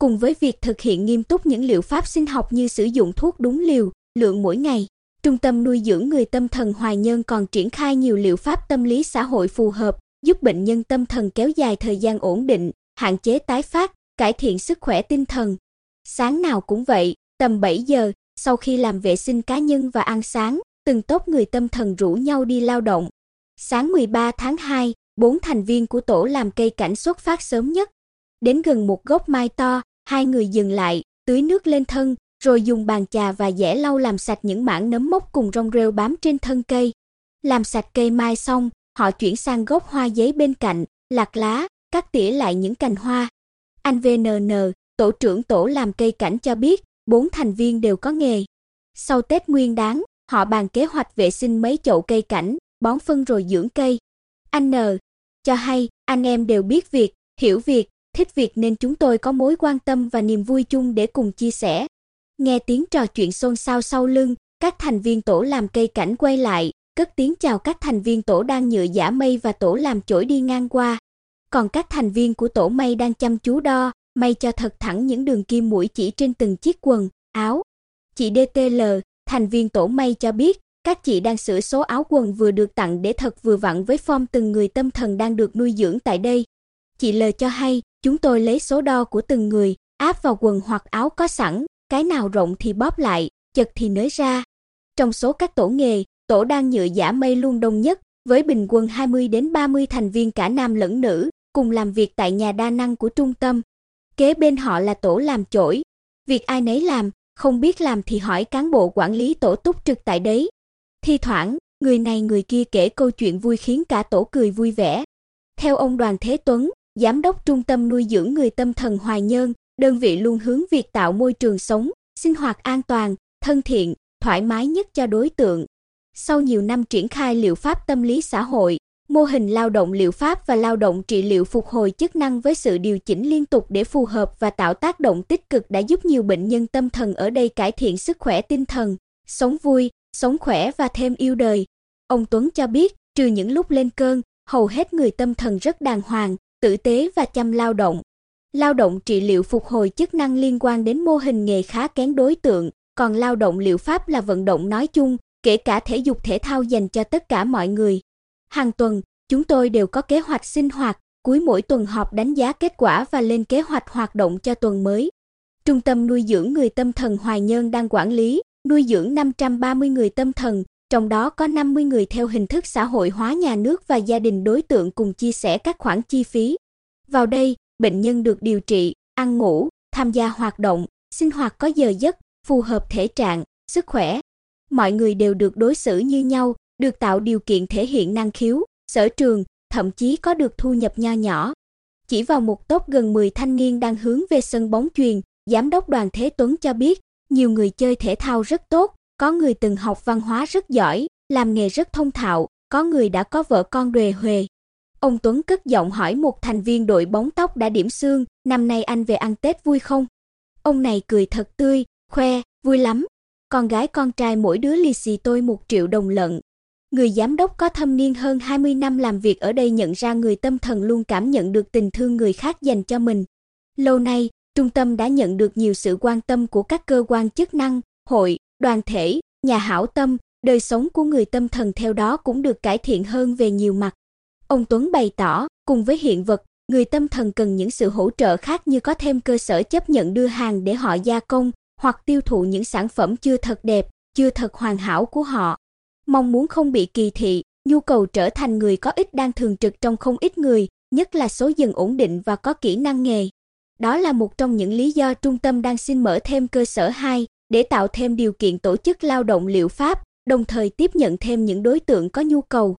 cùng với việc thực hiện nghiêm túc những liệu pháp sinh học như sử dụng thuốc đúng liều, lượng mỗi ngày. Trung tâm nuôi dưỡng người tâm thần Hoài Nhân còn triển khai nhiều liệu pháp tâm lý xã hội phù hợp, giúp bệnh nhân tâm thần kéo dài thời gian ổn định, hạn chế tái phát, cải thiện sức khỏe tinh thần. Sáng nào cũng vậy, tầm 7 giờ, sau khi làm vệ sinh cá nhân và ăn sáng, từng tốp người tâm thần rủ nhau đi lao động. Sáng 13 tháng 2, bốn thành viên của tổ làm cây cảnh xuất phát sớm nhất. Đến gần một gốc mai to, hai người dừng lại, tưới nước lên thân, rồi dùng bàn chà và dẻ lau làm sạch những mảng nấm mốc cùng rong rêu bám trên thân cây. Làm sạch cây mai xong, họ chuyển sang gốc hoa giấy bên cạnh, lạc lá, cắt tỉa lại những cành hoa. Anh VNN, tổ trưởng tổ làm cây cảnh cho biết, bốn thành viên đều có nghề. Sau Tết Nguyên đán, họ bàn kế hoạch vệ sinh mấy chậu cây cảnh, bón phân rồi dưỡng cây. Anh N cho hay, anh em đều biết việc, hiểu việc, thích việc nên chúng tôi có mối quan tâm và niềm vui chung để cùng chia sẻ. Nghe tiếng trò chuyện xôn xao sau lưng, các thành viên tổ làm cây cảnh quay lại, cất tiếng chào các thành viên tổ đang nhựa giả mây và tổ làm chổi đi ngang qua. Còn các thành viên của tổ mây đang chăm chú đo, may cho thật thẳng những đường kim mũi chỉ trên từng chiếc quần, áo. Chị DTL, thành viên tổ mây cho biết, các chị đang sửa số áo quần vừa được tặng để thật vừa vặn với form từng người tâm thần đang được nuôi dưỡng tại đây. Chị L cho hay, chúng tôi lấy số đo của từng người, áp vào quần hoặc áo có sẵn, cái nào rộng thì bóp lại, chật thì nới ra. Trong số các tổ nghề, tổ đang nhựa giả mây luôn đông nhất, với bình quân 20 đến 30 thành viên cả nam lẫn nữ, cùng làm việc tại nhà đa năng của trung tâm. Kế bên họ là tổ làm chổi. Việc ai nấy làm, không biết làm thì hỏi cán bộ quản lý tổ túc trực tại đấy. Thi thoảng, người này người kia kể câu chuyện vui khiến cả tổ cười vui vẻ. Theo ông Đoàn Thế Tuấn, giám đốc trung tâm nuôi dưỡng người tâm thần Hoài Nhơn, đơn vị luôn hướng việc tạo môi trường sống, sinh hoạt an toàn, thân thiện, thoải mái nhất cho đối tượng. Sau nhiều năm triển khai liệu pháp tâm lý xã hội, mô hình lao động liệu pháp và lao động trị liệu phục hồi chức năng với sự điều chỉnh liên tục để phù hợp và tạo tác động tích cực đã giúp nhiều bệnh nhân tâm thần ở đây cải thiện sức khỏe tinh thần, sống vui, sống khỏe và thêm yêu đời. Ông Tuấn cho biết, trừ những lúc lên cơn, hầu hết người tâm thần rất đàng hoàng, tử tế và chăm lao động. Lao động trị liệu phục hồi chức năng liên quan đến mô hình nghề khá kén đối tượng, còn lao động liệu pháp là vận động nói chung, kể cả thể dục thể thao dành cho tất cả mọi người. Hàng tuần, chúng tôi đều có kế hoạch sinh hoạt, cuối mỗi tuần họp đánh giá kết quả và lên kế hoạch hoạt động cho tuần mới. Trung tâm nuôi dưỡng người tâm thần Hoài Nhơn đang quản lý, nuôi dưỡng 530 người tâm thần, trong đó có 50 người theo hình thức xã hội hóa nhà nước và gia đình đối tượng cùng chia sẻ các khoản chi phí. Vào đây, bệnh nhân được điều trị, ăn ngủ, tham gia hoạt động, sinh hoạt có giờ giấc, phù hợp thể trạng, sức khỏe. Mọi người đều được đối xử như nhau, được tạo điều kiện thể hiện năng khiếu, sở trường, thậm chí có được thu nhập nho nhỏ. Chỉ vào một tốp gần 10 thanh niên đang hướng về sân bóng chuyền, giám đốc Đoàn Thế Tuấn cho biết, nhiều người chơi thể thao rất tốt, có người từng học văn hóa rất giỏi, làm nghề rất thông thạo, có người đã có vợ con đuề huề. Ông Tuấn cất giọng hỏi một thành viên đội bóng tóc đã điểm xương, năm nay anh về ăn Tết vui không? Ông này cười thật tươi, khoe, vui lắm. Con gái con trai mỗi đứa lì xì tôi một triệu đồng lận. Người giám đốc có thâm niên hơn 20 năm làm việc ở đây nhận ra người tâm thần luôn cảm nhận được tình thương người khác dành cho mình. Lâu nay, trung tâm đã nhận được nhiều sự quan tâm của các cơ quan chức năng, hội, đoàn thể, nhà hảo tâm, đời sống của người tâm thần theo đó cũng được cải thiện hơn về nhiều mặt. Ông Tuấn bày tỏ, cùng với hiện vật, người tâm thần cần những sự hỗ trợ khác như có thêm cơ sở chấp nhận đưa hàng để họ gia công hoặc tiêu thụ những sản phẩm chưa thật đẹp, chưa thật hoàn hảo của họ. Mong muốn không bị kỳ thị, nhu cầu trở thành người có ích đang thường trực trong không ít người, nhất là số dần ổn định và có kỹ năng nghề. Đó là một trong những lý do trung tâm đang xin mở thêm cơ sở 2 để tạo thêm điều kiện tổ chức lao động liệu pháp, đồng thời tiếp nhận thêm những đối tượng có nhu cầu.